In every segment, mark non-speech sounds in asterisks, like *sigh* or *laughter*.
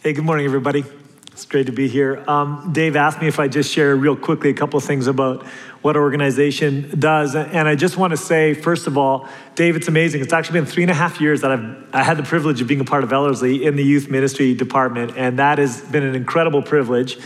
Hey, good morning, everybody. It's great to be here. Um, Dave asked me if I just share real quickly a couple things about what our organization does. And I just want to say, first of all, Dave, it's amazing. It's actually been three and a half years that I've I had the privilege of being a part of Ellerslie in the youth ministry department, and that has been an incredible privilege.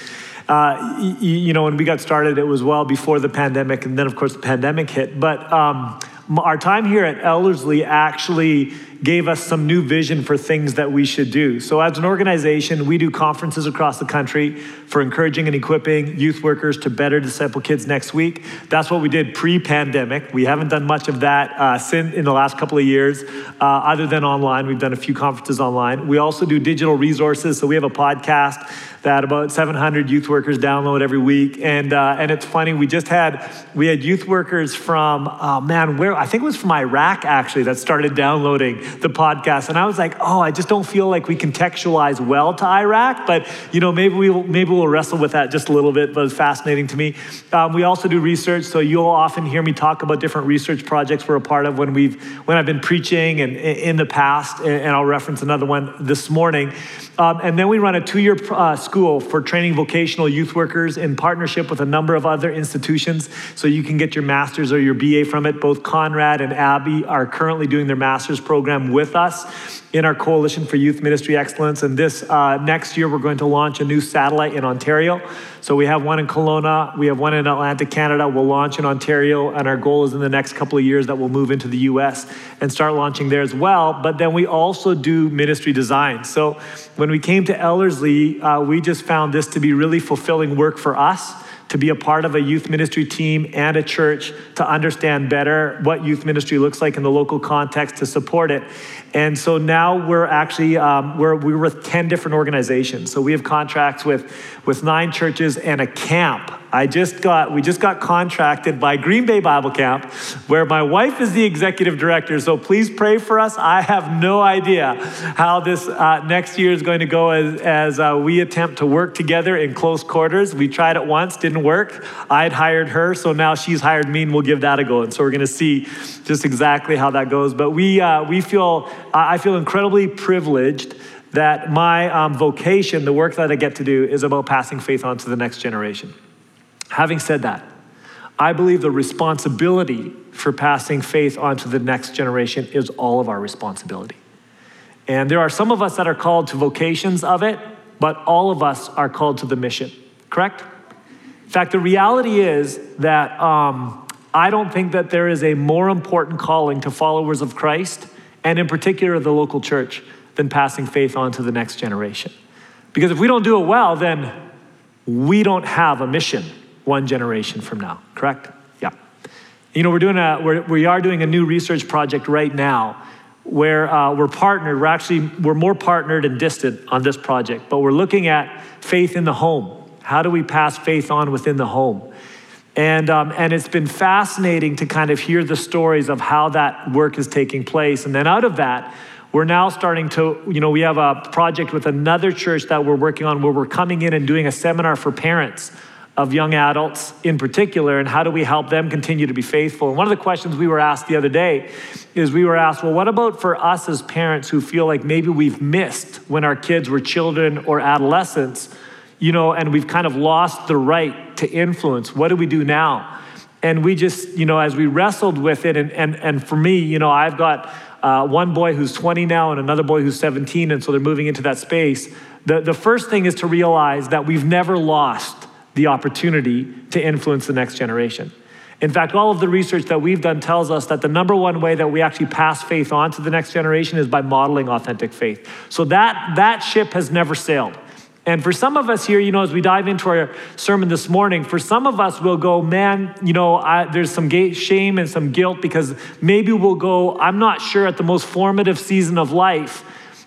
Uh, you, you, know, when we got started, it was well before the pandemic, and then of course the pandemic hit. But um, our time here at Ellerslie actually gave us some new vision for things that we should do. So, as an organization, we do conferences across the country for encouraging and equipping youth workers to better disciple kids next week. That's what we did pre pandemic. We haven't done much of that uh, since in the last couple of years, uh, other than online. We've done a few conferences online. We also do digital resources. So, we have a podcast that about 700 youth workers download every week. And, uh, and it's funny, we just had, we had youth workers from, oh man, where, I think it was from Iraq actually, that started downloading the podcast. And I was like, oh, I just don't feel like we contextualize well to Iraq, but you know, maybe, we will, maybe we'll wrestle with that just a little bit, but it's fascinating to me. Um, we also do research, so you'll often hear me talk about different research projects we're a part of when we've, when I've been preaching and in the past, and I'll reference another one this morning. Um, and then we run a two-year uh, school for training vocational youth workers in partnership with a number of other institutions. So you can get your master's or your BA from it. Both Conrad and Abby are currently doing their master's program with us in our Coalition for Youth Ministry Excellence. And this uh, next year, we're going to launch a new satellite in Ontario. So we have one in Kelowna, we have one in Atlantic, Canada. We'll launch in Ontario, and our goal is in the next couple of years that we'll move into the US and start launching there as well. But then we also do ministry design. So when we came to Ellerslie, uh, we just found this to be really fulfilling work for us to be a part of a youth ministry team and a church to understand better what youth ministry looks like in the local context to support it. And so now we're actually um, we're we're with ten different organizations. So we have contracts with with nine churches and a camp I just got, we just got contracted by Green Bay Bible Camp, where my wife is the executive director. So please pray for us. I have no idea how this uh, next year is going to go as, as uh, we attempt to work together in close quarters. We tried it once, didn't work. I'd hired her, so now she's hired me, and we'll give that a go. And so we're going to see just exactly how that goes. But we, uh, we feel, I feel incredibly privileged that my um, vocation, the work that I get to do, is about passing faith on to the next generation. Having said that, I believe the responsibility for passing faith on to the next generation is all of our responsibility. And there are some of us that are called to vocations of it, but all of us are called to the mission, correct? In fact, the reality is that um, I don't think that there is a more important calling to followers of Christ, and in particular the local church, than passing faith on to the next generation. Because if we don't do it well, then we don't have a mission one generation from now, correct? Yeah. You know, we're doing a, we're, we are doing a new research project right now where uh, we're partnered. We're actually, we're more partnered and distant on this project, but we're looking at faith in the home. How do we pass faith on within the home? And, um, and it's been fascinating to kind of hear the stories of how that work is taking place. And then out of that, we're now starting to, you know, we have a project with another church that we're working on where we're coming in and doing a seminar for parents of young adults in particular, and how do we help them continue to be faithful? And one of the questions we were asked the other day is we were asked, well, what about for us as parents who feel like maybe we've missed when our kids were children or adolescents, you know, and we've kind of lost the right to influence? What do we do now? And we just, you know, as we wrestled with it, and, and, and for me, you know, I've got uh, one boy who's 20 now and another boy who's 17, and so they're moving into that space. The, the first thing is to realize that we've never lost the opportunity to influence the next generation. In fact, all of the research that we've done tells us that the number one way that we actually pass faith on to the next generation is by modeling authentic faith. So that, that ship has never sailed. And for some of us here, you know, as we dive into our sermon this morning, for some of us, we'll go, man, you know, I, there's some shame and some guilt because maybe we'll go, I'm not sure at the most formative season of life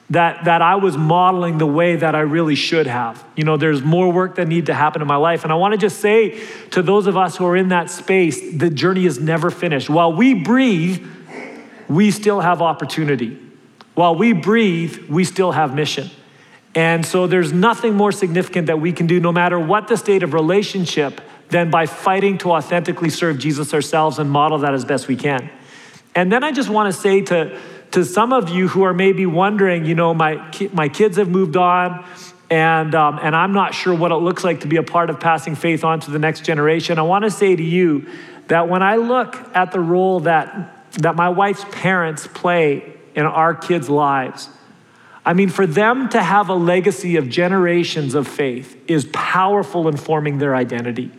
that, that I was modeling the way that I really should have. You know, there's more work that need to happen in my life. And I want to just say to those of us who are in that space, the journey is never finished. While we breathe, we still have opportunity. While we breathe, we still have mission. And so there's nothing more significant that we can do, no matter what the state of relationship, than by fighting to authentically serve Jesus ourselves and model that as best we can. And then I just want to say to, to some of you who are maybe wondering, you know, my, my kids have moved on, and, um, and I'm not sure what it looks like to be a part of passing faith on to the next generation. I want to say to you that when I look at the role that, that my wife's parents play in our kids' lives, I mean, for them to have a legacy of generations of faith is powerful in forming their identity.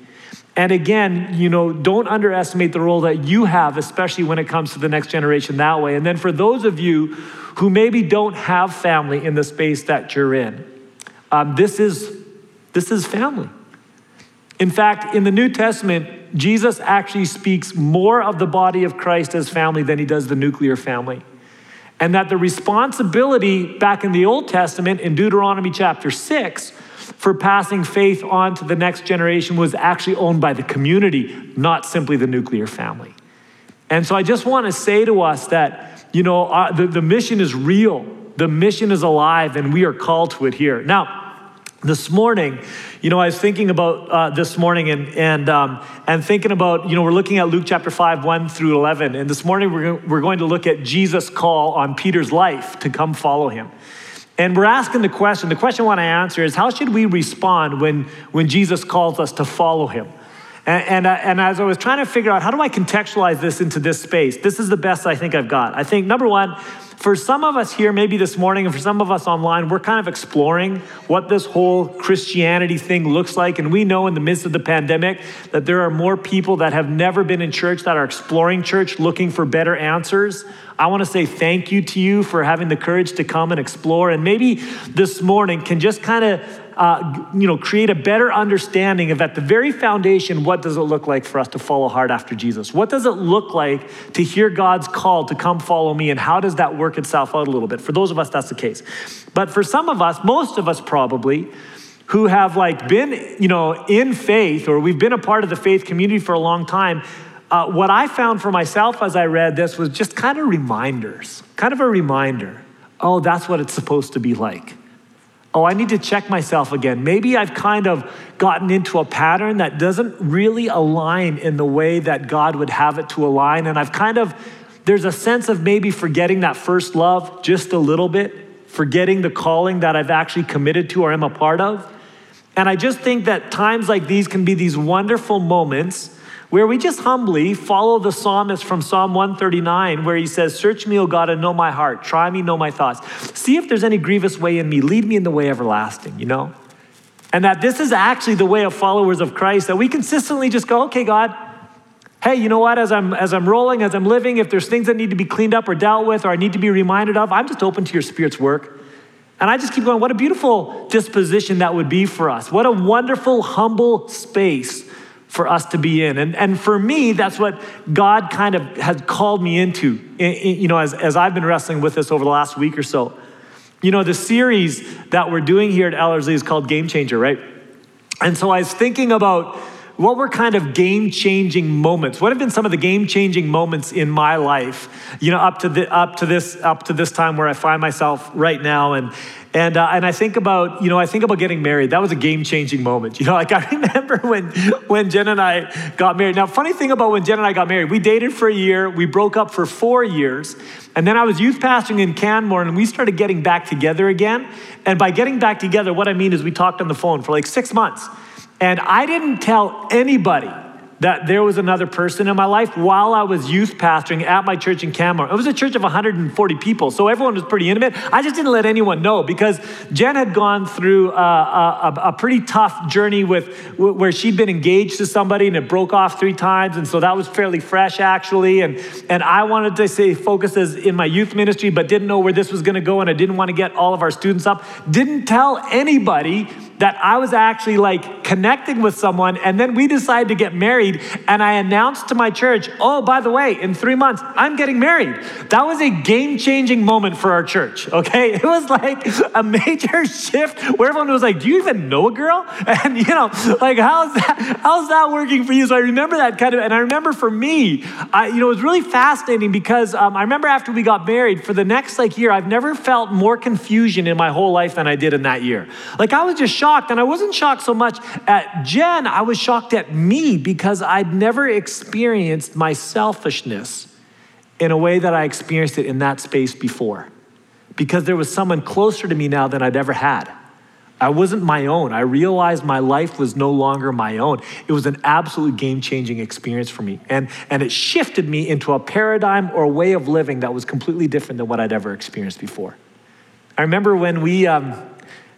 And again, you know, don't underestimate the role that you have, especially when it comes to the next generation that way. And then for those of you who maybe don't have family in the space that you're in, um, this is this is family. In fact, in the New Testament, Jesus actually speaks more of the body of Christ as family than he does the nuclear family. And that the responsibility back in the Old Testament in Deuteronomy chapter 6 for passing faith on to the next generation was actually owned by the community, not simply the nuclear family. And so I just want to say to us that, you know, uh, the, the mission is real, the mission is alive, and we are called to it here. Now, this morning, you know, I was thinking about uh, this morning and, and, um, and thinking about, you know, we're looking at Luke chapter 5, 1 through 11. And this morning, we're, we're going to look at Jesus' call on Peter's life to come follow him. And we're asking the question the question I want to answer is how should we respond when, when Jesus calls us to follow him? And, and, uh, and, as I was trying to figure out how do I contextualize this into this space, this is the best I think I've got. I think number one, for some of us here, maybe this morning, and for some of us online, we're kind of exploring what this whole Christianity thing looks like. And we know in the midst of the pandemic that there are more people that have never been in church that are exploring church looking for better answers. I want to say thank you to you for having the courage to come and explore. And maybe this morning can just kind of uh, you know, create a better understanding of at the very foundation, what does it look like for us to follow hard after Jesus? What does it look like to hear God's call to come follow me? And how does that work itself out a little bit? For those of us, that's the case. But for some of us, most of us probably, who have like been, you know, in faith or we've been a part of the faith community for a long time, uh, what I found for myself as I read this was just kind of reminders, kind of a reminder. Oh, that's what it's supposed to be like oh, I need to check myself again. Maybe I've kind of gotten into a pattern that doesn't really align in the way that God would have it to align. And I've kind of, there's a sense of maybe forgetting that first love just a little bit, forgetting the calling that I've actually committed to or am a part of. And I just think that times like these can be these wonderful moments where we just humbly follow the psalmist from Psalm 139, where he says, Search me, O God, and know my heart. Try me, know my thoughts. See if there's any grievous way in me. Lead me in the way everlasting, you know? And that this is actually the way of followers of Christ, that we consistently just go, okay, God, hey, you know what? As I'm, as I'm rolling, as I'm living, if there's things that need to be cleaned up or dealt with or I need to be reminded of, I'm just open to your Spirit's work. And I just keep going, what a beautiful disposition that would be for us. What a wonderful, humble space for us to be in. And, and for me, that's what God kind of has called me into, you know, as, as I've been wrestling with this over the last week or so. You know, the series that we're doing here at Ellerslie is called Game Changer, right? And so I was thinking about what were kind of game changing moments what have been some of the game changing moments in my life you know up to the, up to this up to this time where i find myself right now and and, uh, and I think about, you know, I think about getting married. That was a game changing moment. *laughs* You know, like I remember when, when Jen and I got married. Now, funny thing about when Jen and I got married, we dated for a year, we broke up for four years. And then I was youth pastoring in Canmore and we started getting back together again. And by getting back together, what I mean is we talked on the phone for like six months. And I didn't tell anybody that there was another person in my life while I was youth pastoring at my church in Canmore. It was a church of 140 people, so everyone was pretty intimate. I just didn't let anyone know because Jen had gone through a, a, a, pretty tough journey with where she'd been engaged to somebody and it broke off three times, and so that was fairly fresh actually. And and I wanted to say focus as in my youth ministry, but didn't know where this was going to go, and I didn't want to get all of our students up. Didn't tell anybody that I was actually like connecting with someone, and then we decided to get married. And I announced to my church, oh, by the way, in three months, I'm getting married. That was a game changing moment for our church, okay? *laughs* It was like a major *laughs* shift where everyone was like, do you even know a girl? *laughs* And, you know, like, how's that, how's that working for you? So I remember that kind of, and I remember for me, I, you know, it was really fascinating because um, I remember after we got married, for the next like year, I've never felt more confusion in my whole life than I did in that year. Like, I was just shocked shocked. And I wasn't shocked so much at Jen, I was shocked at me because I'd never experienced my selfishness in a way that I experienced it in that space before. Because there was someone closer to me now than I'd ever had. I wasn't my own. I realized my life was no longer my own. It was an absolute game changing experience for me. And, and it shifted me into a paradigm or a way of living that was completely different than what I'd ever experienced before. I remember when we, um,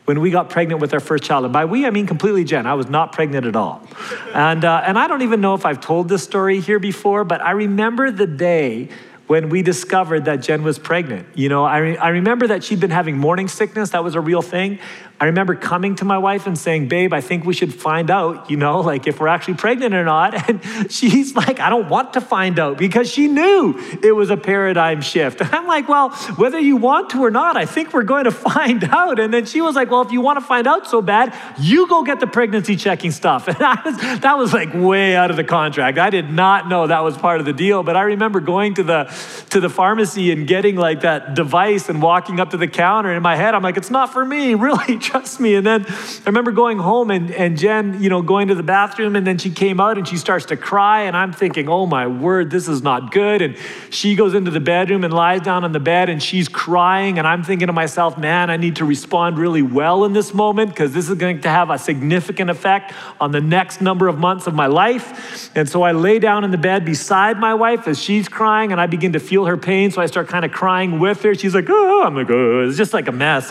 when we got pregnant with our first child. And by we, I mean completely Jen. I was not pregnant at all. And, uh, and I don't even know if I've told this story here before, but I remember the day when we discovered that Jen was pregnant. You know, I, re- I remember that she'd been having morning sickness, that was a real thing. I remember coming to my wife and saying, Babe, I think we should find out, you know, like if we're actually pregnant or not. *laughs* And she's like, I don't want to find out because she knew it was a paradigm shift. And *laughs* I'm like, Well, whether you want to or not, I think we're going to *laughs* find out. And then she was like, Well, if you want to find out so bad, you go get the pregnancy checking stuff. And I was, that was like way out of the contract. I did not know that was part of the deal. But I remember going to the, to the pharmacy and getting like that device and walking up to the counter. And in my head, I'm like, It's not for me, really trust me. And then I remember going home and, and Jen, you know, going to the bathroom and then she came out and she starts to cry. And I'm thinking, oh my word, this is not good. And she goes into the bedroom and lies down on the bed and she's crying. And I'm thinking to myself, man, I need to respond really well in this moment because this is going to have a significant effect on the next number of months of my life. And so I lay down in the bed beside my wife as she's crying and I begin to feel her pain. So I start kind of crying with her. She's like, oh, I'm like, oh, it's just like a mess.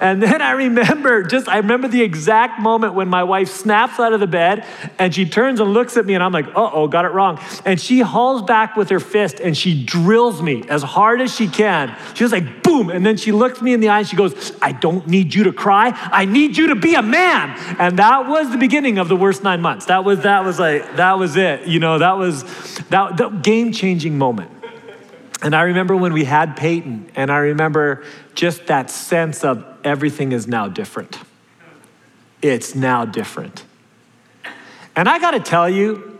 And then I remember remember just, I remember the exact moment when my wife snaps out of the bed and she turns and looks at me and I'm like, uh oh, got it wrong. And she hauls back with her fist and she drills me as hard as she can. She was like, boom. And then she looks me in the eye and she goes, I don't need you to cry. I need you to be a man. And that was the beginning of the worst nine months. That was, that was like, that was it. You know, that was that, that game changing moment. And I remember when we had Peyton, and I remember just that sense of everything is now different. It's now different. And I got to tell you,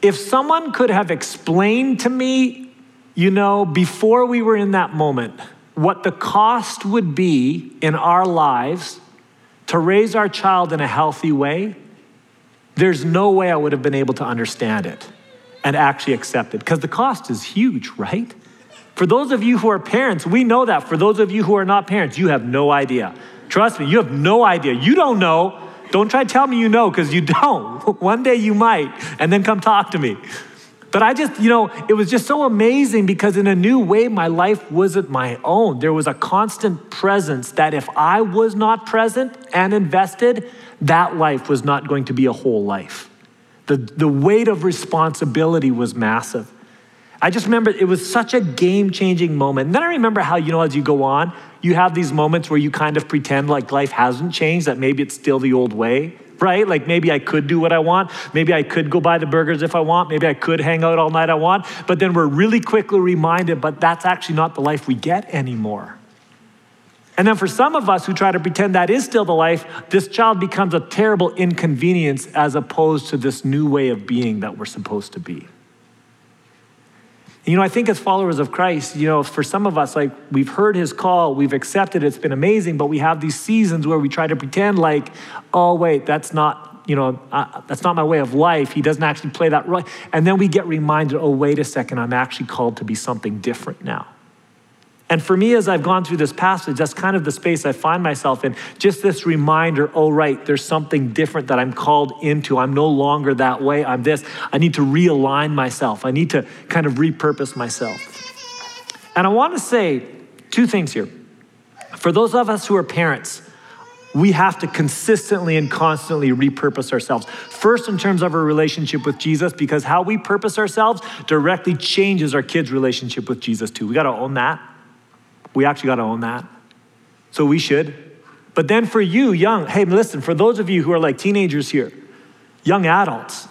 if someone could have explained to me, you know, before we were in that moment, what the cost would be in our lives to raise our child in a healthy way, there's no way I would have been able to understand it and actually accept it because the cost is huge, right? For those of you who are parents, we know that. For those of you who are not parents, you have no idea. Trust me, you have no idea. You don't know. Don't try to tell me you know because you *laughs* don't. One day you might, and then come talk to me. But I just, you know, it was just so amazing because in a new way, my life wasn't my own. There was a constant presence that if I was not present and invested, that life was not going to be a whole life. The, the weight of responsibility was massive. I just remember it was such a game changing moment. And then I remember how, you know, as you go on, you have these moments where you kind of pretend like life hasn't changed, that maybe it's still the old way, right? Like maybe I could do what I want. Maybe I could go buy the burgers if I want. Maybe I could hang out all night I want. But then we're really quickly reminded, but that's actually not the life we get anymore. And then for some of us who try to pretend that is still the life, this child becomes a terrible inconvenience as opposed to this new way of being that we're supposed to be. You know, I think as followers of Christ, you know, for some of us, like we've heard his call, we've accepted it, it's been amazing, but we have these seasons where we try to pretend like, oh, wait, that's not, you know, uh, that's not my way of life. He doesn't actually play that right. And then we get reminded, oh, wait a second, I'm actually called to be something different now. And for me, as I've gone through this passage, that's kind of the space I find myself in. Just this reminder oh, right, there's something different that I'm called into. I'm no longer that way. I'm this. I need to realign myself, I need to kind of repurpose myself. And I want to say two things here. For those of us who are parents, we have to consistently and constantly repurpose ourselves. First, in terms of our relationship with Jesus, because how we purpose ourselves directly changes our kids' relationship with Jesus too. We got to own that. We actually got to own that. So we should. But then for you, young, hey, listen, for those of you who are like teenagers here, young adults,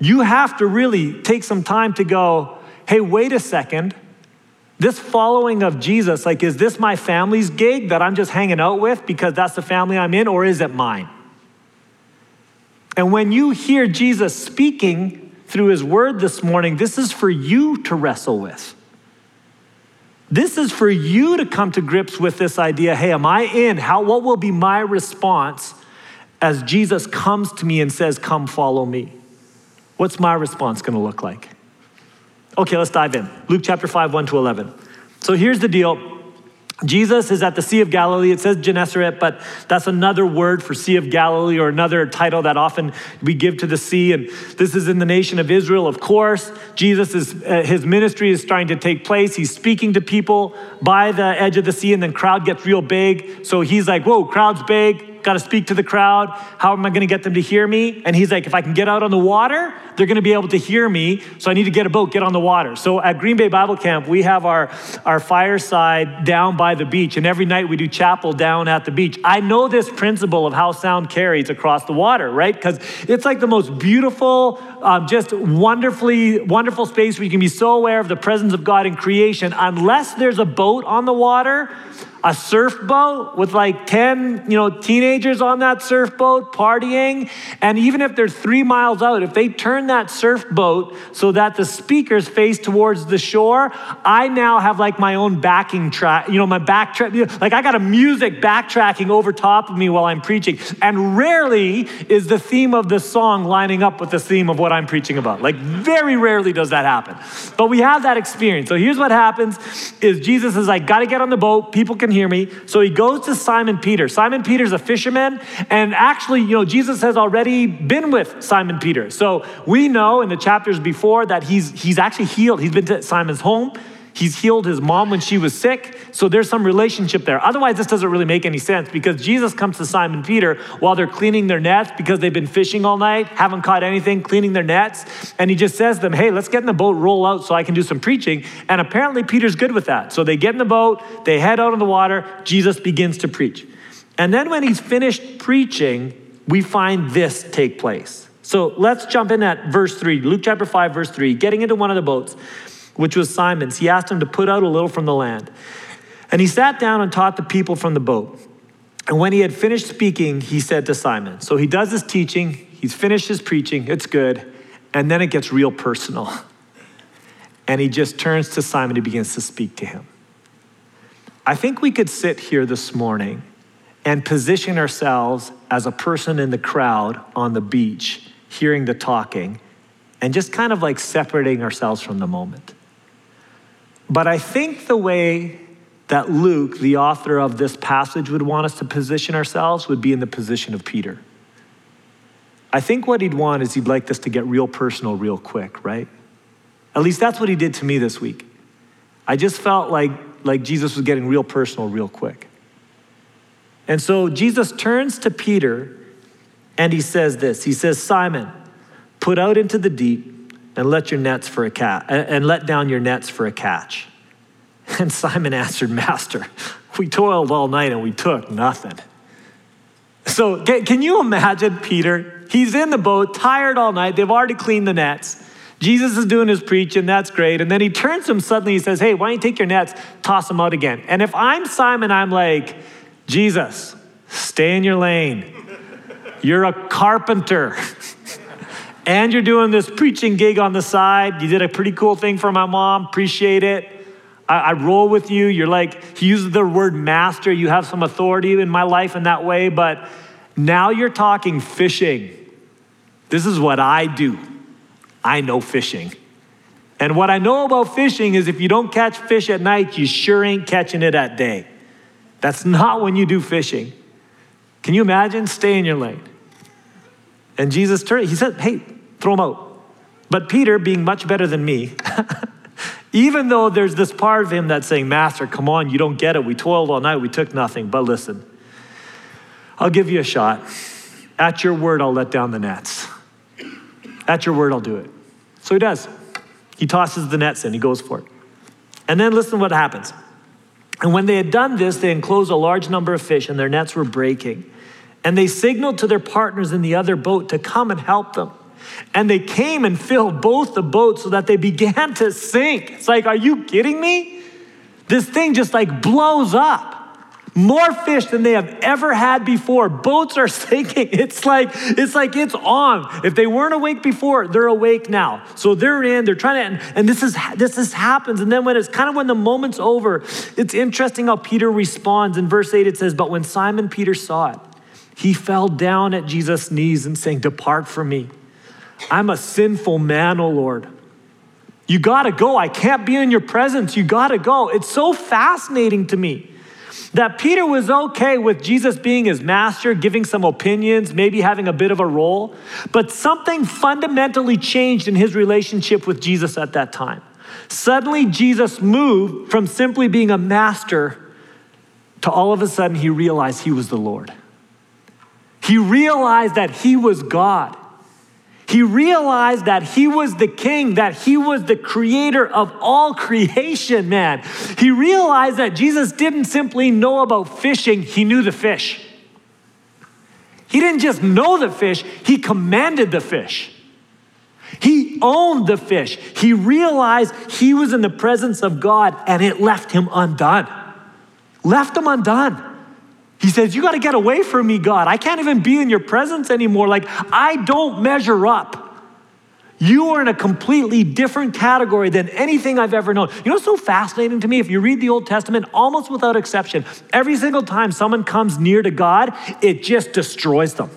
you have to really take some time to go, hey, wait a second. This following of Jesus, like, is this my family's gig that I'm just hanging out with because that's the family I'm in, or is it mine? And when you hear Jesus speaking through his word this morning, this is for you to wrestle with. This is for you to come to grips with this idea hey, am I in? How, what will be my response as Jesus comes to me and says, Come follow me? What's my response going to look like? Okay, let's dive in. Luke chapter 5, 1 to 11. So here's the deal. Jesus is at the Sea of Galilee. It says Gennesaret, but that's another word for Sea of Galilee or another title that often we give to the sea. And this is in the nation of Israel, of course. Jesus is, uh, his ministry is starting to take place. He's speaking to people by the edge of the sea, and then crowd gets real big. So he's like, whoa, crowd's big got to speak to the crowd. How am I going to get them to hear me? And he's like, if I can get out on the water, they're going to be able to hear me. So I need to get a boat, get on the water. So at Green Bay Bible Camp, we have our, our fireside down by the beach. And every night we do chapel down at the beach. I know this principle of how sound carries across the water, right? Because it's like the most beautiful, um, just wonderfully, wonderful space where you can be so aware of the presence of God in creation. Unless there's a boat on the water, a surf boat with like 10 you know teenagers on that surf boat partying and even if they're three miles out if they turn that surf boat so that the speakers face towards the shore i now have like my own backing track you know my backtrack like i got a music backtracking over top of me while i'm preaching and rarely is the theme of the song lining up with the theme of what i'm preaching about like very rarely does that happen but we have that experience so here's what happens is jesus is like got to get on the boat people can hear me. So he goes to Simon Peter. Simon Peter's a fisherman, and actually, you know, Jesus has already been with Simon Peter. So we know in the chapters before that he's he's actually healed. He's been to Simon's home. He's healed his mom when she was sick. So there's some relationship there. Otherwise, this doesn't really make any sense because Jesus comes to Simon Peter while they're cleaning their nets because they've been fishing all night, haven't caught anything, cleaning their nets. And he just says to them, Hey, let's get in the boat, roll out so I can do some preaching. And apparently, Peter's good with that. So they get in the boat, they head out on the water, Jesus begins to preach. And then when he's finished preaching, we find this take place. So let's jump in at verse 3, Luke chapter 5, verse 3. Getting into one of the boats, which was Simon's, he asked him to put out a little from the land. And he sat down and taught the people from the boat. And when he had finished speaking, he said to Simon, So he does his teaching, he's finished his preaching, it's good. And then it gets real personal. *laughs* And he just turns to Simon, he begins to speak to him. I think we could sit here this morning and position ourselves as a person in the crowd on the beach, hearing the talking, and just kind of like separating ourselves from the moment. But I think the way that Luke, the author of this passage, would want us to position ourselves would be in the position of Peter. I think what he'd want is he'd like this to get real personal real quick, right? At least that's what he did to me this week. I just felt like, like Jesus was getting real personal real quick. And so Jesus turns to Peter and he says this He says, Simon, put out into the deep and let your nets for a cat and let down your nets for a catch. *laughs* And Simon answered, Master, we toiled all night and we took nothing. So, can you imagine Peter? He's in the boat, tired all night. They've already cleaned the nets. Jesus is doing his preaching, that's great. And then he turns to him suddenly, he says, Hey, why don't you take your nets, toss them out again? And if I'm Simon, I'm like, Jesus, stay in your lane. You're a carpenter. *laughs* and you're doing this preaching gig on the side. You did a pretty cool thing for my mom, appreciate it. I, I roll with you. You're like, he uses the word master. You have some authority in my life in that way, but now you're talking fishing. This is what I do. I know fishing. And what I know about fishing is if you don't catch fish at night, you sure ain't catching it at day. That's not when you do fishing. Can you imagine? Stay in your lane. And Jesus turned, he said, Hey, throw them out. But Peter, being much better than me, *laughs* Even though there's this part of him that's saying, Master, come on, you don't get it. We toiled all night, we took nothing. But listen, I'll give you a shot. At your word, I'll let down the nets. At your word, I'll do it. So he does. He tosses the nets in, he goes for it. And then listen what happens. And when they had done this, they enclosed a large number of fish, and their nets were breaking. And they signaled to their partners in the other boat to come and help them. And they came and filled both the boats so that they began to sink. It's like, are you kidding me? This thing just like blows up. More fish than they have ever had before. Boats are *laughs* sinking. It's like it's like it's on. If they weren't awake before, they're awake now. So they're in. They're trying to. And, and this is this is happens. And then when it's kind of when the moment's over, it's interesting how Peter responds. In verse eight, it says, "But when Simon Peter saw it, he fell down at Jesus' knees and saying, Depart from me." I'm a sinful man, O oh Lord. You gotta go. I can't be in your presence. You gotta go. It's so fascinating to me that Peter was okay with Jesus being his master, giving some opinions, maybe having a bit of a role, but something fundamentally changed in his relationship with Jesus at that time. Suddenly, Jesus moved from simply being a master to all of a sudden he realized he was the Lord. He realized that he was God. He realized that he was the king, that he was the creator of all creation, man. He realized that Jesus didn't simply know about fishing, he knew the fish. He didn't just know the fish, he commanded the fish. He owned the fish. He realized he was in the presence of God and it left him undone. Left him undone. He says, You got to get away from me, God. I can't even be in your presence anymore. Like, I don't measure up. You are in a completely different category than anything I've ever known. You know what's so fascinating to me? If you read the Old Testament, almost without exception, every single time someone comes near to God, it just destroys them.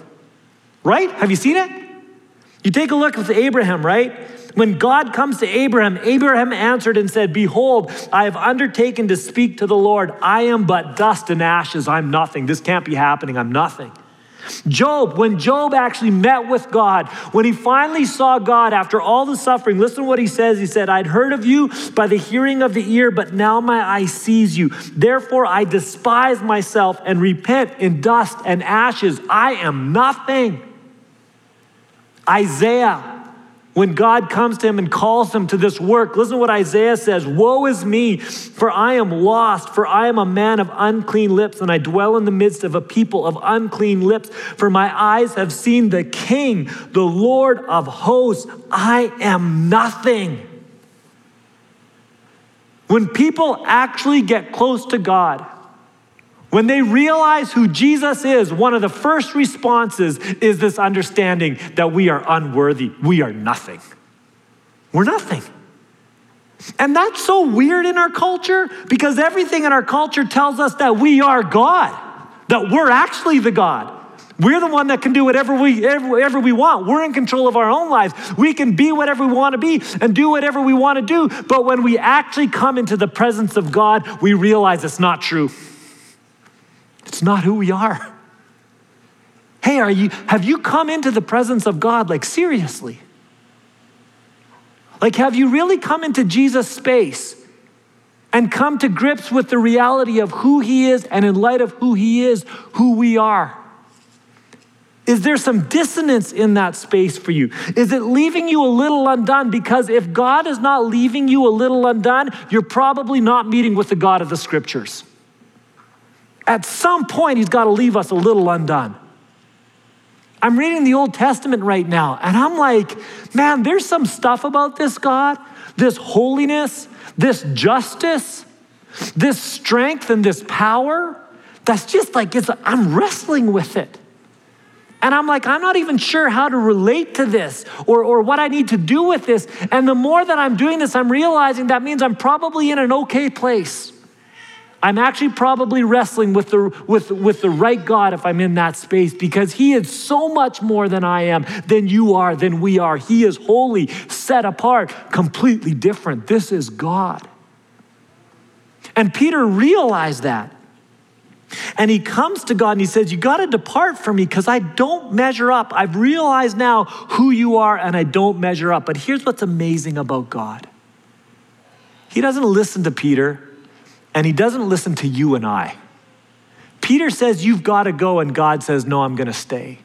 Right? Have you seen it? You take a look at Abraham, right? When God comes to Abraham, Abraham answered and said, Behold, I have undertaken to speak to the Lord. I am but dust and ashes. I'm nothing. This can't be happening. I'm nothing. Job, when Job actually met with God, when he finally saw God after all the suffering, listen to what he says. He said, I'd heard of you by the hearing of the ear, but now my eye sees you. Therefore I despise myself and repent in dust and ashes. I am nothing. Isaiah, when God comes to him and calls him to this work, listen to what Isaiah says Woe is me, for I am lost, for I am a man of unclean lips, and I dwell in the midst of a people of unclean lips. For my eyes have seen the King, the Lord of hosts. I am nothing. When people actually get close to God, when they realize who Jesus is, one of the first responses is this understanding that we are unworthy. We are nothing. We're nothing. And that's so weird in our culture because everything in our culture tells us that we are God, that we're actually the God. We're the one that can do whatever we, whatever we want. We're in control of our own lives. We can be whatever we want to be and do whatever we want to do. But when we actually come into the presence of God, we realize it's not true. It's not who we are. Hey, are you have you come into the presence of God like seriously? Like have you really come into Jesus space and come to grips with the reality of who he is and in light of who he is, who we are? Is there some dissonance in that space for you? Is it leaving you a little undone? Because if God is not leaving you a little undone, you're probably not meeting with the God of the scriptures. At some point, he's got to leave us a little undone. I'm reading the Old Testament right now, and I'm like, man, there's some stuff about this God, this holiness, this justice, this strength, and this power that's just like, it's, I'm wrestling with it. And I'm like, I'm not even sure how to relate to this or, or what I need to do with this. And the more that I'm doing this, I'm realizing that means I'm probably in an okay place. I'm actually probably wrestling with the, with, with the right God if I'm in that space because He is so much more than I am, than you are, than we are. He is holy, set apart, completely different. This is God. And Peter realized that. And he comes to God and he says, You got to depart from me because I don't measure up. I've realized now who you are and I don't measure up. But here's what's amazing about God He doesn't listen to Peter and he doesn't listen to you and I. Peter says, You've got to go, and God says, No, I'm going to stay.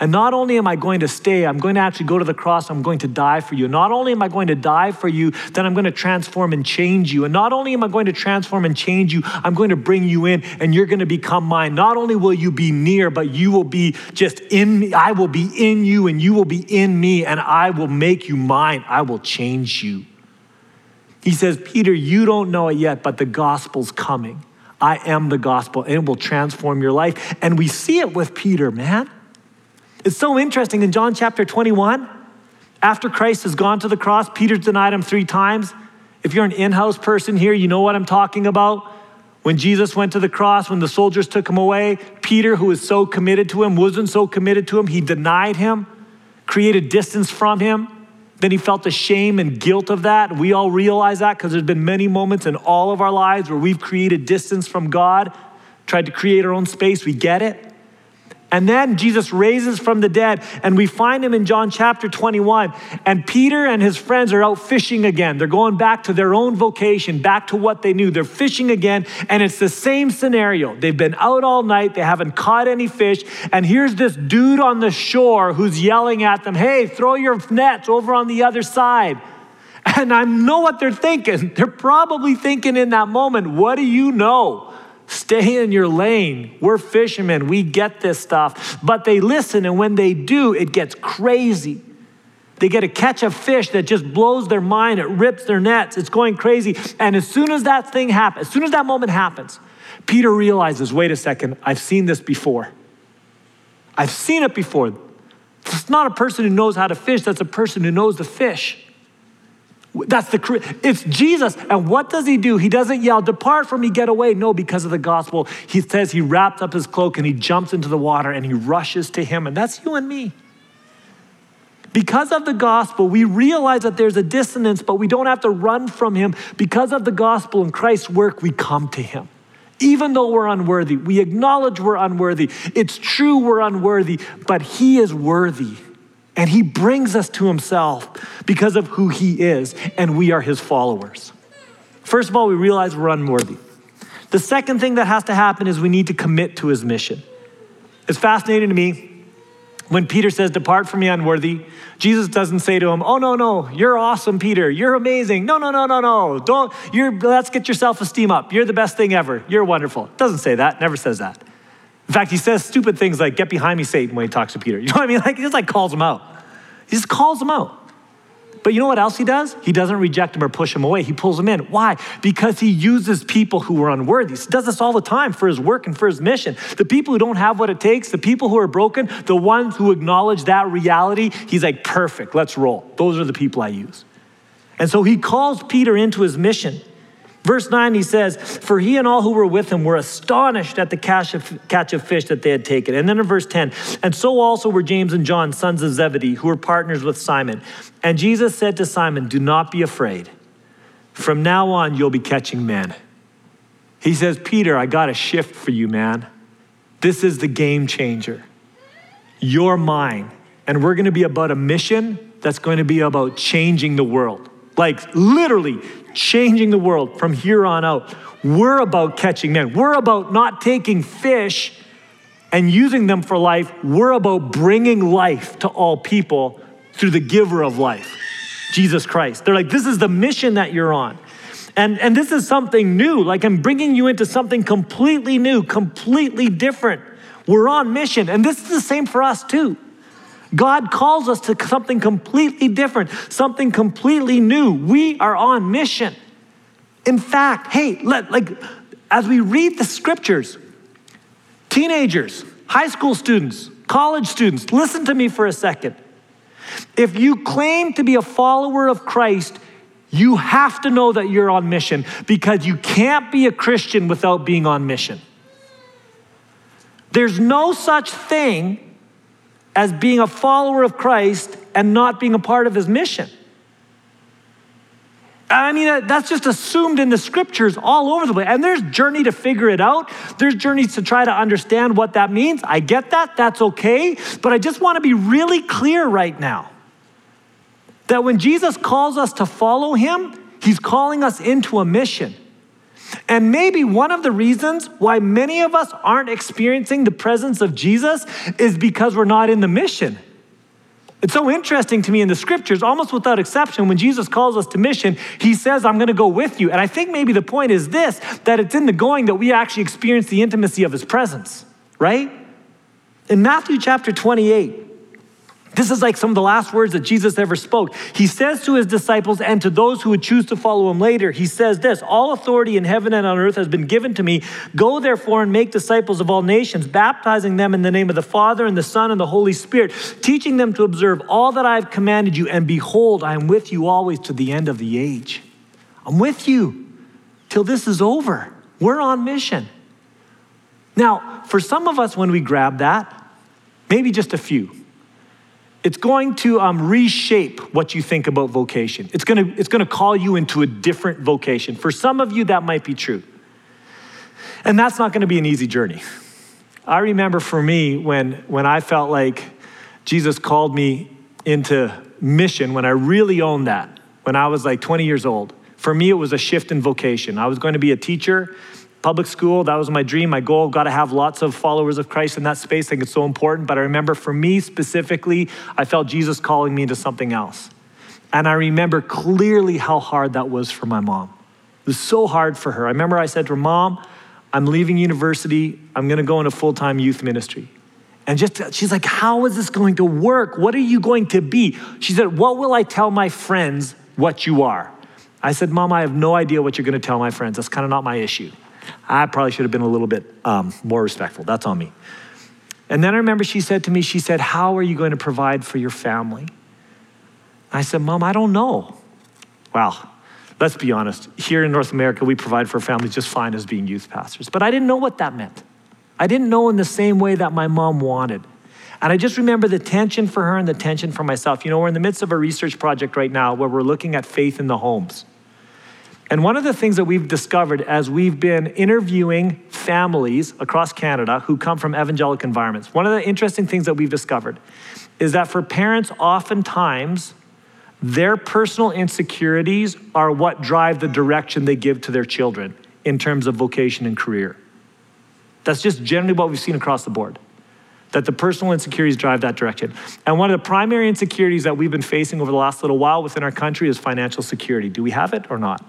And not only am I going to stay, I'm going to actually go to the cross, I'm going to die for you. Not only am I going to die for you, then I'm going to transform and change you. And not only am I going to transform and change you, I'm going to bring you in and you're going to become mine. Not only will you be near, but you will be just in me. I will be in you and you will be in me, and I will make you mine. I will change you. He says, Peter, you don't know it yet, but the gospel's coming. I am the gospel, and it will transform your life. And we see it with Peter, man. It's so interesting in John chapter 21, after Christ has gone to the cross, Peter's denied him three times. If you're an in house person here, you know what I'm talking about. When Jesus went to the cross, when the soldiers took him away, Peter, who was so committed to him, wasn't so committed to him. He denied him, created distance from him Then he felt the shame and guilt of that. We all realize that because there's been many moments in all of our lives where we've created distance from God, tried to create our own space. We get it. And then Jesus raises from the dead, and we find him in John chapter 21. And Peter and his friends are out fishing again. They're going back to their own vocation, back to what they knew. They're fishing again, and it's the same scenario. They've been out all night, they haven't caught any fish. And here's this dude on the shore who's yelling at them, Hey, throw your nets over on the other side. And I know what they're thinking. They're probably thinking in that moment, What do you know? Stay in your lane. We're fishermen. We get this stuff. But they listen, and when they do, it gets crazy. They get a catch of fish that just blows their mind. It rips their nets. It's going crazy. And as soon as that thing happens, as soon as that moment happens, Peter realizes wait a second, I've seen this before. I've seen it before. It's not a person who knows how to fish, that's a person who knows the fish. That's the it's Jesus. And what does he do? He doesn't yell, "Depart from me, get away." No, because of the gospel. He says he wraps up his cloak and he jumps into the water and he rushes to him. And that's you and me. Because of the gospel, we realize that there's a dissonance, but we don't have to run from him. Because of the gospel and Christ's work, we come to him. Even though we're unworthy, we acknowledge we're unworthy. It's true we're unworthy, but he is worthy. And he brings us to himself because of who he is, and we are his followers. First of all, we realize we're unworthy. The second thing that has to happen is we need to commit to his mission. It's fascinating to me when Peter says, Depart from me, unworthy. Jesus doesn't say to him, Oh, no, no, you're awesome, Peter. You're amazing. No, no, no, no, no. Don't, you're, let's get your self esteem up. You're the best thing ever. You're wonderful. Doesn't say that, never says that. In fact, he says stupid things like, Get behind me, Satan, when he talks to Peter. *laughs* You know what I mean? Like, he just like calls him out. He just calls him out. But you know what else he does? He doesn't reject him or push him away. He pulls him in. Why? Because he uses people who are unworthy. He does this all the time for his work and for his mission. The people who don't have what it takes, the people who are broken, the ones who acknowledge that reality, he's like, perfect, let's roll. Those are the people I use. And so he calls Peter into his mission. Verse 9, he says, For he and all who were with him were astonished at the catch of, catch of fish that they had taken. And then in verse 10, and so also were James and John, sons of Zebedee, who were partners with Simon. And Jesus said to Simon, Do not be afraid. From now on, you'll be catching men. He says, Peter, I got a shift for you, man. This is the game changer. You're mine. And we're going to be about a mission that's going to be about changing the world. Like literally changing the world from here on out. We're about catching men. We're about not taking fish and using them for life. We're about bringing life to all people through the giver of life, Jesus Christ. They're like, this is the mission that you're on. And, and this is something new. Like, I'm bringing you into something completely new, completely different. We're on mission. And this is the same for us, too. God calls us to something completely different, something completely new. We are on mission. In fact, hey, let, like as we read the scriptures, teenagers, high school students, college students, listen to me for a second. If you claim to be a follower of Christ, you have to know that you're on mission because you can't be a Christian without being on mission. There's no such thing as being a follower of Christ and not being a part of his mission. I mean, that's just assumed in the scriptures all over the place. And there's journey to figure it out. There's journeys to try to understand what that means. I get that. That's okay. But I just want to be really clear right now that when Jesus calls us to follow him, he's calling us into a mission. And maybe one of the reasons why many of us aren't experiencing the presence of Jesus is because we're not in the mission. It's so interesting to me in the scriptures, almost without exception, when Jesus calls us to mission, he says, I'm going to go with you. And I think maybe the point is this that it's in the going that we actually experience the intimacy of his presence, right? In Matthew chapter 28, this is like some of the last words that Jesus ever spoke. He says to his disciples and to those who would choose to follow him later, he says this All authority in heaven and on earth has been given to me. Go therefore and make disciples of all nations, baptizing them in the name of the Father and the Son and the Holy Spirit, teaching them to observe all that I have commanded you. And behold, I am with you always to the end of the age. I'm with you till this is over. We're on mission. Now, for some of us, when we grab that, maybe just a few, it's going to um, reshape what you think about vocation. It's going to, it's going to call you into a different vocation. For some of you, that might be true. And that's not going to be an easy journey. I remember for me when, when I felt like Jesus called me into mission, when I really owned that, when I was like 20 years old. For me, it was a shift in vocation. I was going to be a teacher, public school. That was my dream, my goal. Got to have lots of followers of Christ in that space. I think it's so important. But I remember for me specifically, I felt Jesus calling me into something else. And I remember clearly how hard that was for my mom. It was so hard for her. I remember I said to her, Mom, I'm leaving university. I'm going to go into full time youth ministry. And just, she's like, How is this going to work? What are you going to be? She said, What will I tell my friends what you are? I said, Mom, I have no idea what you're going to tell my friends. That's kind of not my issue. I probably should have been a little bit um, more respectful. That's on me. And then I remember she said to me, She said, How are you going to provide for your family? I said, Mom, I don't know. Well, let's be honest. Here in North America, we provide for families just fine as being youth pastors. But I didn't know what that meant. I didn't know in the same way that my mom wanted. And I just remember the tension for her and the tension for myself. You know, we're in the midst of a research project right now where we're looking at faith in the homes. And one of the things that we've discovered as we've been interviewing families across Canada who come from evangelical environments, one of the interesting things that we've discovered is that for parents, oftentimes, their personal insecurities are what drive the direction they give to their children in terms of vocation and career. That's just generally what we've seen across the board. That the personal insecurities drive that direction. And one of the primary insecurities that we've been facing over the last little while within our country is financial security. Do we have it or not?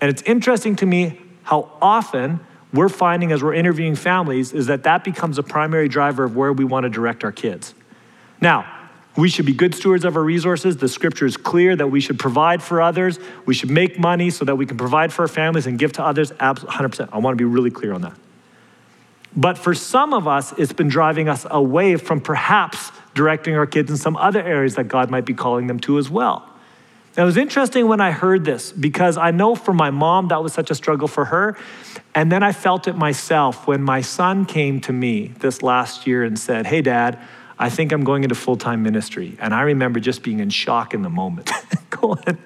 And it's interesting to me how often we're finding as we're interviewing families is that that becomes a primary driver of where we want to direct our kids. Now, we should be good stewards of our resources. The scripture is clear that we should provide for others. We should make money so that we can provide for our families and give to others. 100%. I want to be really clear on that. But for some of us, it's been driving us away from perhaps directing our kids in some other areas that God might be calling them to as well. It was interesting when I heard this because I know for my mom that was such a struggle for her. And then I felt it myself when my son came to me this last year and said, Hey, dad, I think I'm going into full time ministry. And I remember just being in shock in the moment. *laughs* going,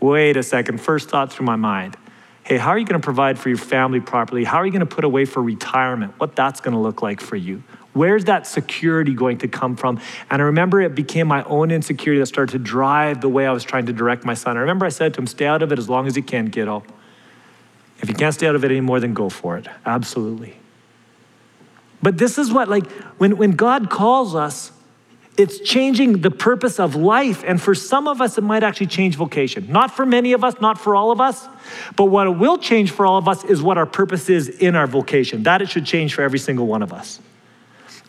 wait a second, first thought through my mind. Hey, how are you going to provide for your family properly? How are you going to put away for retirement? What that's going to look like for you? Where's that security going to come from? And I remember it became my own insecurity that started to drive the way I was trying to direct my son. I remember I said to him, Stay out of it as long as you can, kiddo. If you can't stay out of it anymore, then go for it. Absolutely. But this is what, like, when, when God calls us, it's changing the purpose of life. And for some of us, it might actually change vocation. Not for many of us, not for all of us. But what it will change for all of us is what our purpose is in our vocation. That it should change for every single one of us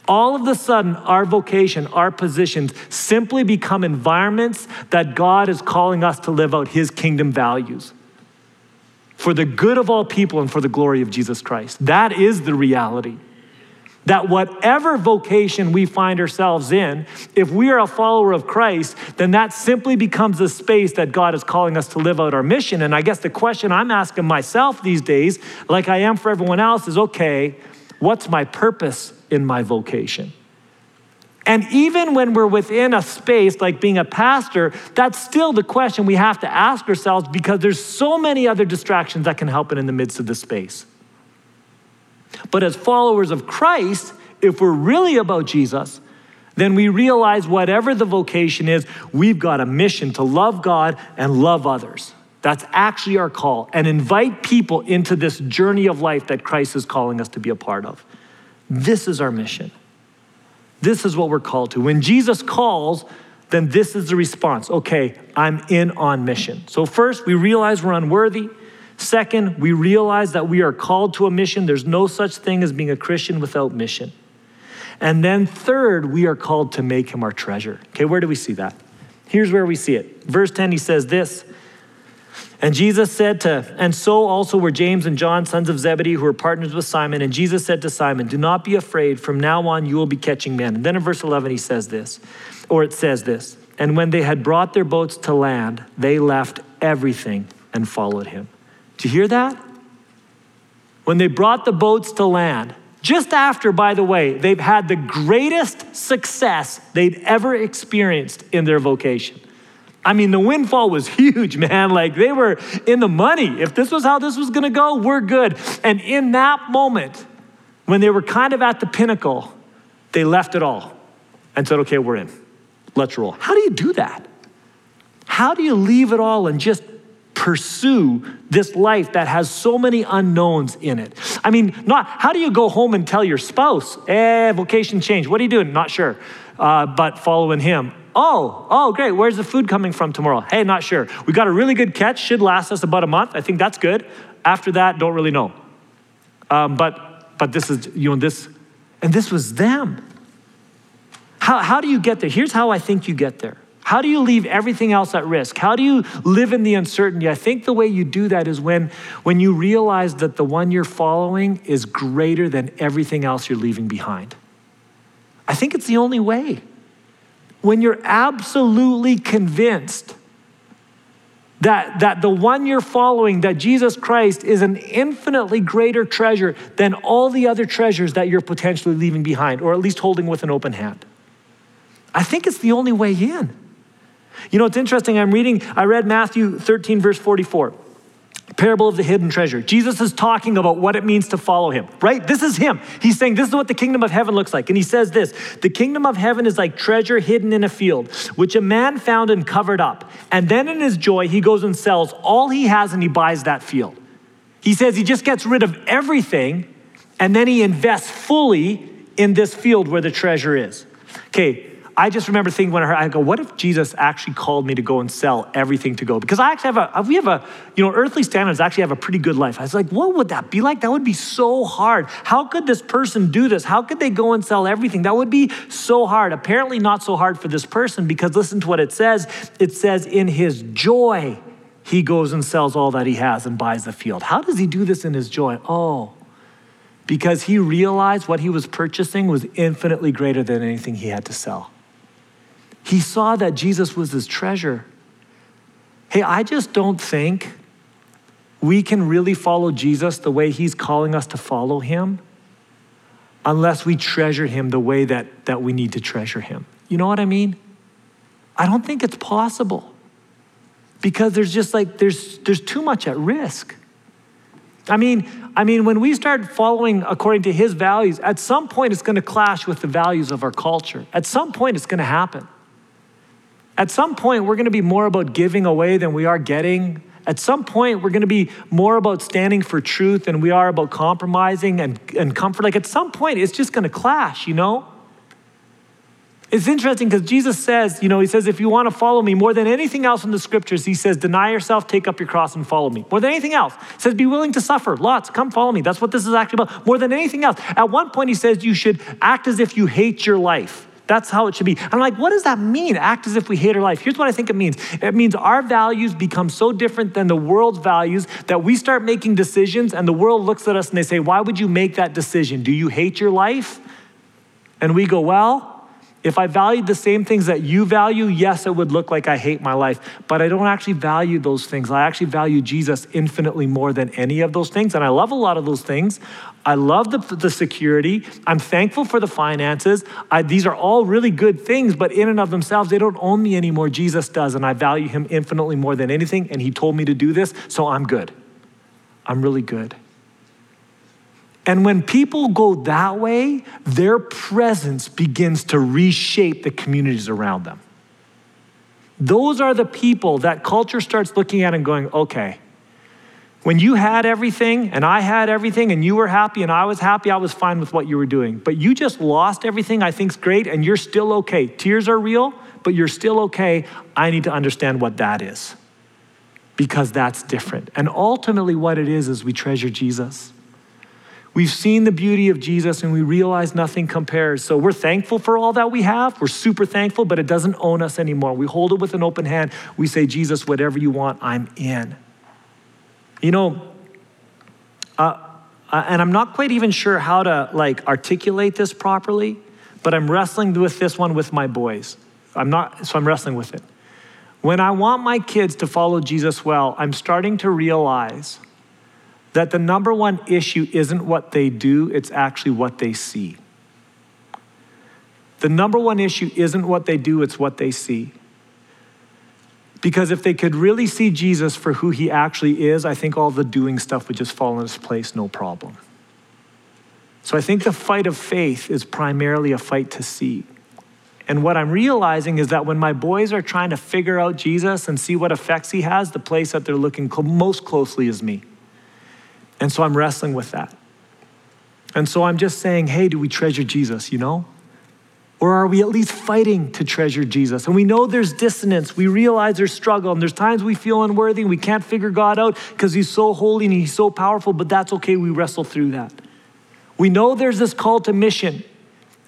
all of a sudden, our vocation, our positions simply become environments that God is calling us to live out His kingdom values for the good of all people and for the glory of Jesus Christ. That is the reality. That whatever vocation we find ourselves in, if we are a follower of Christ, then that simply becomes a space that God is calling us to live out our mission. And I guess the question I'm asking myself these days, like I am for everyone else, is okay, what's my purpose in my vocation. And even when we're within a space like being a pastor, that's still the question we have to ask ourselves because there's so many other distractions that can happen in the midst of the space. But as followers of Christ, if we're really about Jesus, then we realize whatever the vocation is, we've got a mission to love God and love others. That's actually our call and invite people into this journey of life that Christ is calling us to be a part of. This is our mission. This is what we're called to. When Jesus calls, then this is the response. Okay, I'm in on mission. So, first, we realize we're unworthy. Second, we realize that we are called to a mission. There's no such thing as being a Christian without mission. And then, third, we are called to make him our treasure. Okay, where do we see that? Here's where we see it. Verse 10, he says this and Jesus said to, and so also were James and John, sons of Zebedee, who were partners with Simon. And Jesus said to Simon, Do not be afraid. From now on, you will be catching men. And then in verse 11, he says this, or it says this And when they had brought their boats to land, they left everything and followed him. Do you hear that? When they brought the boats to land, Just after, by the way, they've had the greatest success they'd ever experienced in their vocation. I mean, the windfall was huge, *laughs* man. Like they were in the money. If this was how this was gonna go, we're good. And in that moment, when they were kind of at the pinnacle, they left it all and said, okay, we're in. Let's roll. How do you do that? How do you leave it all and just pursue this life that has so many unknowns in it? I mean, not how do you go home and tell your spouse, eh, vocation change. What are you doing? Not sure, uh, but following him. Oh, oh, great. Where's the food coming from tomorrow? Hey, not sure. We got a really good catch. Should last us about a month. I think that's good. After that, don't really know. Um, but, but this is, you know, this, and this was them. How, how do you get there? Here's how I think you get there. How do you leave everything else at risk? How do you live in the uncertainty? I think the way you do that is when, when you realize that the one you're following is greater than everything else you're leaving behind. I think it's the only way. When you're absolutely convinced that, that the one you're following, that Jesus Christ, is an infinitely greater treasure than all the other treasures that you're potentially leaving behind, or at least holding with an open hand. I think it's the only way in. You know, it's interesting. I'm reading, I read Matthew 13, verse 44 parable of the hidden treasure. Jesus is talking about what it means to follow him, right? This is him. He's saying, This is what the kingdom of heaven looks like. And he says this The kingdom of heaven is like treasure hidden in a field, which a man found and covered up. And then in his joy, he goes and sells all he has and he buys that field. He says he just gets rid of everything and then he invests fully in this field where the treasure is. Okay, I just remember thinking when I heard, I go, what if Jesus actually called me to go and sell everything to go? Because I actually have a, uh, we have a, you know, earthly standards actually have a pretty good life. I was like, what would that be like? That would be so hard. How could this person do this? How could they go and sell everything? That would be so hard. Apparently, not so hard for this person because listen to what it says. It says, in his joy, he goes and sells all that he has and buys the field. How does he do this in his joy? Oh, because he realized what he was purchasing was infinitely greater than anything he had to sell. He saw that Jesus was his treasure. Hey, I just don't think we can really follow Jesus the way he's calling us to follow him unless we treasure him the way that, that we need to treasure him. You know what I mean? I don't think it's possible because there's just like there's there's too much at risk. I mean, I mean when we start following according to his values, at some point it's going to clash with the values of our culture. At some point it's going to happen. At some point, we're going to be more about giving away than we are getting. At some point, we're going to be more about standing for truth than we are about compromising and, and comfort. Like at some point, it's just going to clash, you know? It's interesting because Jesus says, you know, he says, if you want to follow me more than anything else in the scriptures, he says, deny yourself, take up your cross, and follow me. More than anything else. He says, be willing to suffer. Lots, come follow me. That's what this is actually about. More than anything else. At one point, he says, you should act as if you hate your life. That's how it should be. I'm like, what does that mean? Act as if we hate our life. Here's what I think it means it means our values become so different than the world's values that we start making decisions and the world looks at us and they say, Why would you make that decision? Do you hate your life? And we go, Well, if I valued the same things that you value, yes, it would look like I hate my life. But I don't actually value those things. I actually value Jesus infinitely more than any of those things. And I love a lot of those things. I love the, the security. I'm thankful for the finances. I, these are all really good things, but in and of themselves, they don't own me anymore. Jesus does. And I value him infinitely more than anything. And he told me to do this, so I'm good. I'm really good. And when people go that way, their presence begins to reshape the communities around them. Those are the people that culture starts looking at and going, okay, when you had everything and I had everything and you were happy and I was happy, I was fine with what you were doing. But you just lost everything I think's great and you're still okay. Tears are real, but you're still okay. I need to understand what that is because that's different. And ultimately, what it is is we treasure Jesus. We've seen the beauty of Jesus and we realize nothing compares. So we're thankful for all that we have. We're super thankful, but it doesn't own us anymore. We hold it with an open hand. We say, Jesus, whatever you want, I'm in. You know, uh, uh, and I'm not quite even sure how to like articulate this properly, but I'm wrestling with this one with my boys. I'm not, so I'm wrestling with it. When I want my kids to follow Jesus well, I'm starting to realize that the number one issue isn't what they do, it's actually what they see. The number one issue isn't what they do, it's what they see. Because if they could really see Jesus for who he actually is, I think all the doing stuff would just fall in its place, no problem. So I think the fight of faith is primarily a fight to see. And what I'm realizing is that when my boys are trying to figure out Jesus and see what effects he has, the place that they're looking most closely is me. And so I'm wrestling with that. And so I'm just saying, hey, do we treasure Jesus, you know? Or are we at least fighting to treasure Jesus? And we know there's dissonance. We realize there's struggle, and there's times we feel unworthy and we can't figure God out because He's so holy and He's so powerful, but that's okay. We wrestle through that. We know there's this call to mission.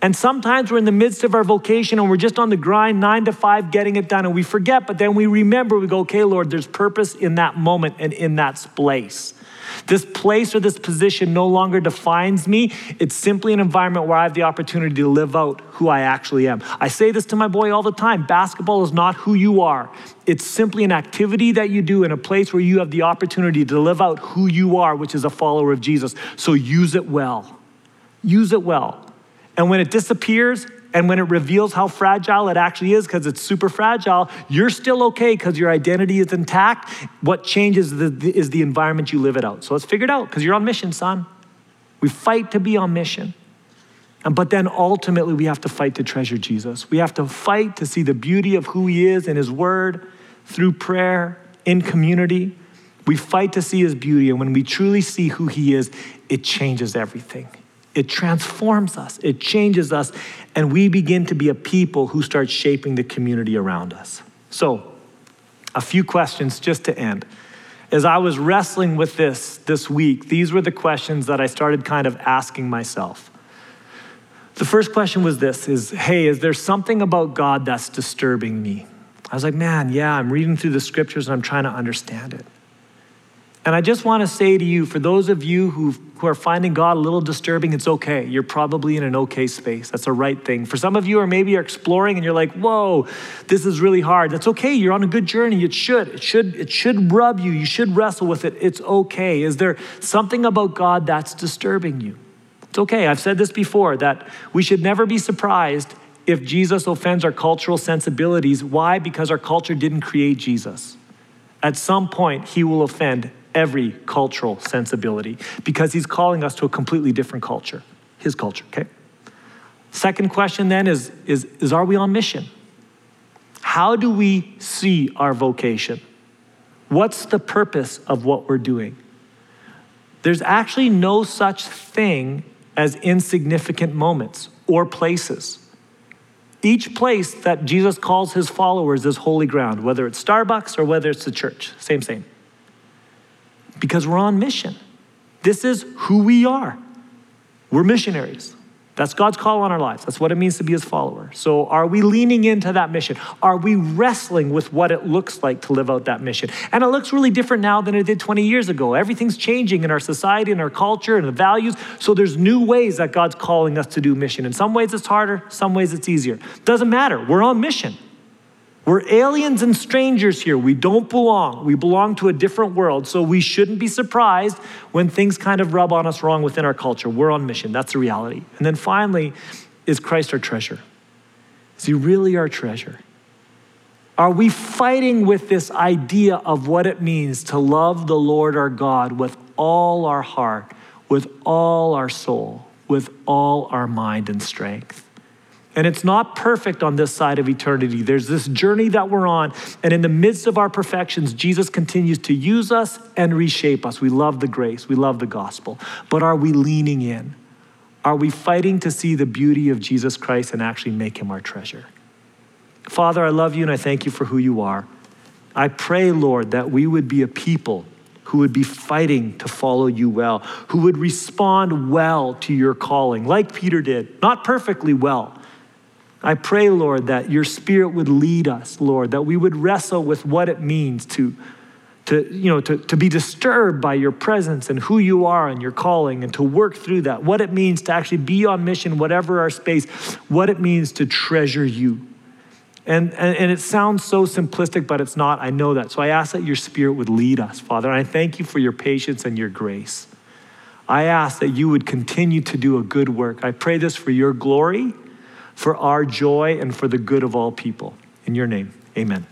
And sometimes we're in the midst of our vocation and we're just on the grind, nine to five, getting it done. And we forget, but then we remember, we go, okay, Lord, there's purpose in that moment and in that place. This place or this position no longer defines me. It's simply an environment where I have the opportunity to live out who I actually am. I say this to my boy all the time basketball is not who you are, it's simply an activity that you do in a place where you have the opportunity to live out who you are, which is a follower of Jesus. So use it well. Use it well. And when it disappears, and when it reveals how fragile it actually is, because it's super fragile, you're still okay because your identity is intact. What changes the, the, is the environment you live it out. So let's figure it out because you're on mission, son. We fight to be on mission. And, but then ultimately, we have to fight to treasure Jesus. We have to fight to see the beauty of who he is in his word, through prayer, in community. We fight to see his beauty. And when we truly see who he is, it changes everything. It transforms us, it changes us, and we begin to be a people who start shaping the community around us. So, a few questions just to end. As I was wrestling with this this week, these were the questions that I started kind of asking myself. The first question was this is, hey, is there something about God that's disturbing me? I was like, man, yeah, I'm reading through the scriptures and I'm trying to understand it. And I just want to say to you, for those of you who who are finding God a little disturbing, it's okay. You're probably in an okay space. That's a right thing. For some of you, or maybe you're exploring and you're like, whoa, this is really hard. That's okay. You're on a good journey. It should. It should, it should rub you. You should wrestle with it. It's okay. Is there something about God that's disturbing you? It's okay. I've said this before that we should never be surprised if Jesus offends our cultural sensibilities. Why? Because our culture didn't create Jesus. At some point, he will offend every cultural sensibility because he's calling us to a completely different culture, his culture, okay? Second question then is, is, is are we on mission? How do we see our vocation? What's the purpose of what we're doing? There's actually no such thing as insignificant moments or places. Each place that Jesus calls his followers is holy ground, whether it's Starbucks or whether it's the church. Same, same because we're on mission. This is who we are. We're missionaries. That's God's call on our lives. That's what it means to be his follower. So, are we leaning into that mission? Are we wrestling with what it looks like to live out that mission? And it looks really different now than it did 20 years ago. Everything's changing in our society and our culture and the values. So, there's new ways that God's calling us to do mission. In some ways, it's harder, some ways, it's easier. Doesn't matter. We're on mission. We're aliens and strangers here. We don't belong. We belong to a different world. So we shouldn't be surprised when things kind of rub on us wrong within our culture. We're on mission. That's the reality. And then finally, is Christ our treasure? Is he really our treasure? Are we fighting with this idea of what it means to love the Lord our God with all our heart, with all our soul, with all our mind and strength? And it's not perfect on this side of eternity. There's this journey that we're on. And in the midst of our perfections, Jesus continues to use us and reshape us. We love the grace, we love the gospel. But are we leaning in? Are we fighting to see the beauty of Jesus Christ and actually make him our treasure? Father, I love you and I thank you for who you are. I pray, Lord, that we would be a people who would be fighting to follow you well, who would respond well to your calling, like Peter did, not perfectly well I pray, Lord, that your spirit would lead us, Lord, that we would wrestle with what it means to, to, you know, to, to be disturbed by your presence and who you are and your calling and to work through that, what it means to actually be on mission, whatever our space, what it means to treasure you. And, and, and, it sounds so simplistic, but it's not. I know that. So I ask that your spirit would lead us, Father. And I thank you for your patience and your grace. I ask that you would continue to do a good work. I pray this for your glory for our joy and for the good of all people. In your name, amen.